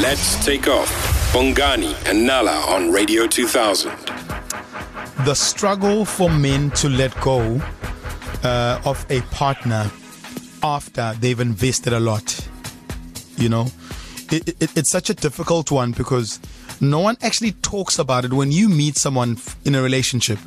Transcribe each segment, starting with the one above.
Let's take off. Bongani and Nala on Radio 2000. The struggle for men to let go uh, of a partner after they've invested a lot. You know, it, it, it's such a difficult one because no one actually talks about it when you meet someone in a relationship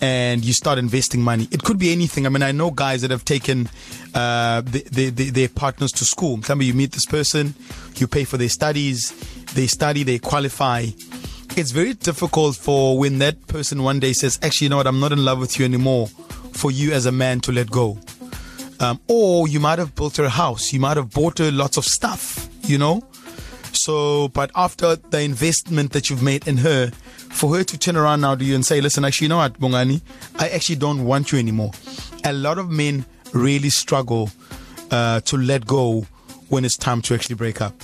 and you start investing money. It could be anything. I mean, I know guys that have taken uh, the, the, the, their partners to school. Me, you meet this person, you pay for their studies, they study, they qualify. It's very difficult for when that person one day says, actually, you know what, I'm not in love with you anymore, for you as a man to let go. Um, or you might have built her a house, you might have bought her lots of stuff, you know? So, but after the investment that you've made in her, for her to turn around now to you and say, listen, actually, you know what, Bongani, I actually don't want you anymore. A lot of men really struggle uh, to let go when it's time to actually break up.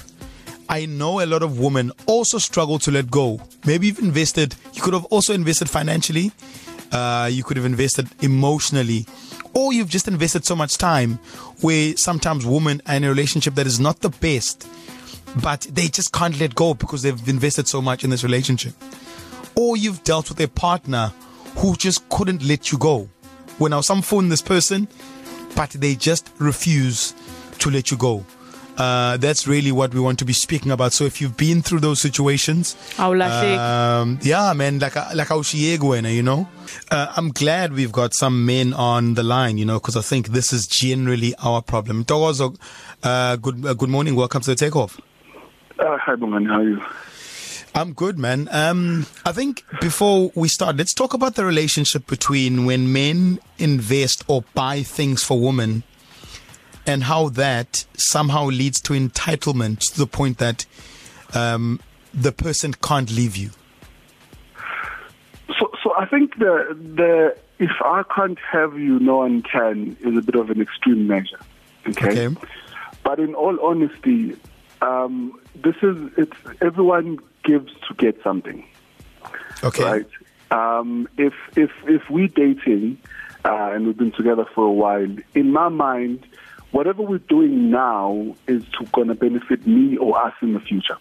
I know a lot of women also struggle to let go. Maybe you've invested, you could have also invested financially, uh, you could have invested emotionally, or you've just invested so much time where sometimes women are in a relationship that is not the best, but they just can't let go because they've invested so much in this relationship or you've dealt with a partner who just couldn't let you go. When I was some phone this person, but they just refuse to let you go. Uh, that's really what we want to be speaking about. So if you've been through those situations, um, yeah, man, like like you know, uh, I'm glad we've got some men on the line, you know, because I think this is generally our problem. Uh, good uh, good morning. Welcome to the takeoff. Uh, hi, Bongani. How are you? I'm good, man. Um, I think before we start, let's talk about the relationship between when men invest or buy things for women and how that somehow leads to entitlement to the point that um, the person can't leave you. So, so I think the the if I can't have you, no one can is a bit of an extreme measure. Okay. okay. But in all honesty, um, this is it's everyone gives to get something. Okay. Right. Um, if if if we dating uh, and we've been together for a while, in my mind, whatever we're doing now is to going to benefit me or us in the future.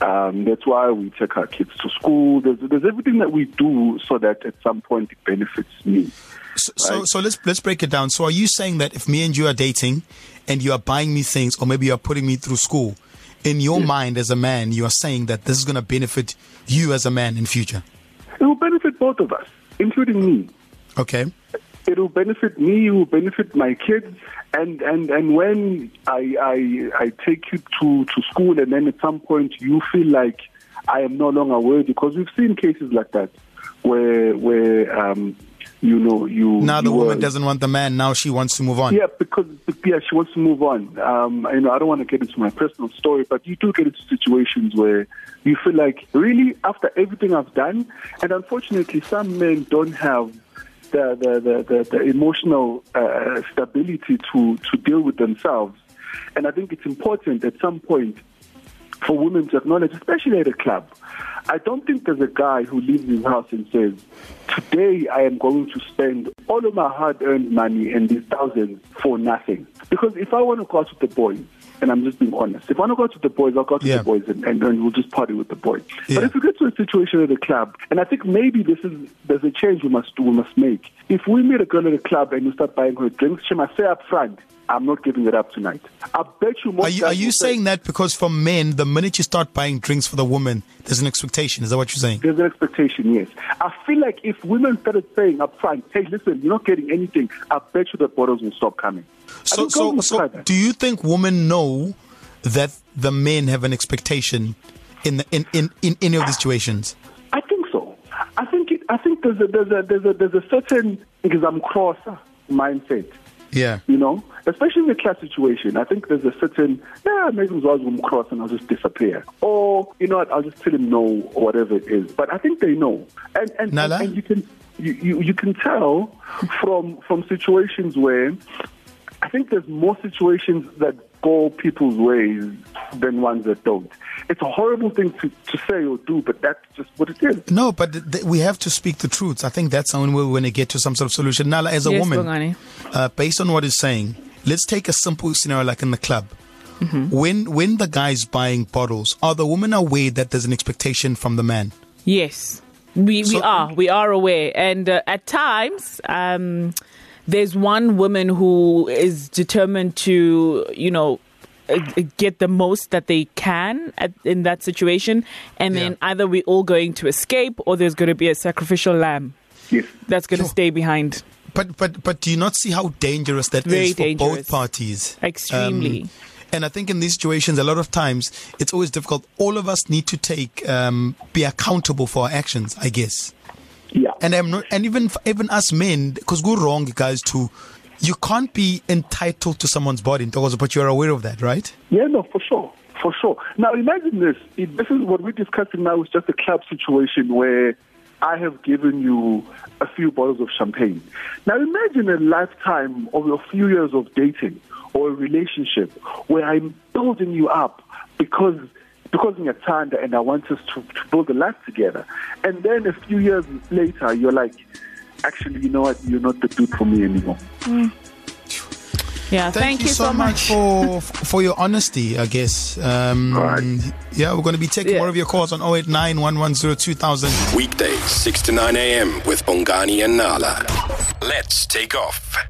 Um, that's why we take our kids to school. There's, there's everything that we do so that at some point it benefits me. So, right? so, so let's let's break it down. So, are you saying that if me and you are dating, and you are buying me things, or maybe you are putting me through school, in your mind as a man, you are saying that this is going to benefit you as a man in future? It will benefit both of us, including me. Okay. It will benefit me. It will benefit my kids. And and and when I I I take you to to school, and then at some point you feel like I am no longer worthy, because we've seen cases like that, where where um, you know, you. Now the you woman doesn't want the man. Now she wants to move on. Yeah, because yeah, she wants to move on. Um, you know, I don't want to get into my personal story, but you do get into situations where you feel like, really, after everything I've done, and unfortunately, some men don't have the the the, the, the emotional uh, stability to to deal with themselves, and I think it's important at some point for women to acknowledge, especially at a club. I don't think there's a guy who leaves his house and says, Today I am going to spend all of my hard earned money and these thousands for nothing. Because if I want to go out with the boys, and I'm just being honest. If I want to go to the boys, I'll go to yeah. the boys and, and, and we'll just party with the boys. Yeah. But if we get to a situation at a club, and I think maybe this is there's a change we must we must make. If we meet a girl at a club and you start buying her drinks, she must say up front, I'm not giving it up tonight. I bet you most. Are you, are you saying say, that because for men, the minute you start buying drinks for the woman, there's an expectation? Is that what you're saying? There's an expectation, yes. I feel like if women started saying up front, hey, listen, you're not getting anything, I bet you the bottles will stop coming. So, so, so do you think women know that the men have an expectation in, the, in, in, in any of these situations? I think so. I think it, I think there's a there's a there's a there's a certain because I'm crosser mindset yeah. You know, especially in the class situation, I think there's a certain, yeah, maybe I will cross and I'll just disappear. Or, you know what, I'll just tell him no or whatever it is. But I think they know. And, and, and, and you can you, you, you can tell from from situations where I think there's more situations that go people's ways than ones that don't. It's a horrible thing to, to say or do, but that's just what it is. No, but th- th- we have to speak the truth. I think that's when we're going to get to some sort of solution. Nala, as a yes, woman, uh, based on what he's saying, let's take a simple scenario like in the club Mm-hmm. When when the guy's buying bottles, are the women aware that there's an expectation from the man? Yes, we so, we are we are aware, and uh, at times. Um, there's one woman who is determined to, you know, uh, get the most that they can at, in that situation, and yeah. then either we're all going to escape or there's going to be a sacrificial lamb. Yes. That's going to sure. stay behind. But but but do you not see how dangerous that Very is for dangerous. both parties? Extremely. Um, and I think in these situations, a lot of times it's always difficult. All of us need to take um, be accountable for our actions. I guess. And I'm not, and even even us men, because we're wrong, guys, to you can't be entitled to someone's body, but you're aware of that, right? Yeah, no, for sure. For sure. Now imagine this. This is what we're discussing now is just a club situation where I have given you a few bottles of champagne. Now imagine a lifetime of a few years of dating or a relationship where I'm building you up because because ngiyathanda and I want us to, to build a life together. And then a few years later you're like, actually, you know what, you're not the dude for me anymore. Mm. Yeah, thank, thank you, you, so, so much, for for your honesty. I guess. Um, right. Yeah, we're going to be taking yeah. more of your calls on 089 Weekdays, 6 to 9 a.m. with Bongani and Nala. Let's take off.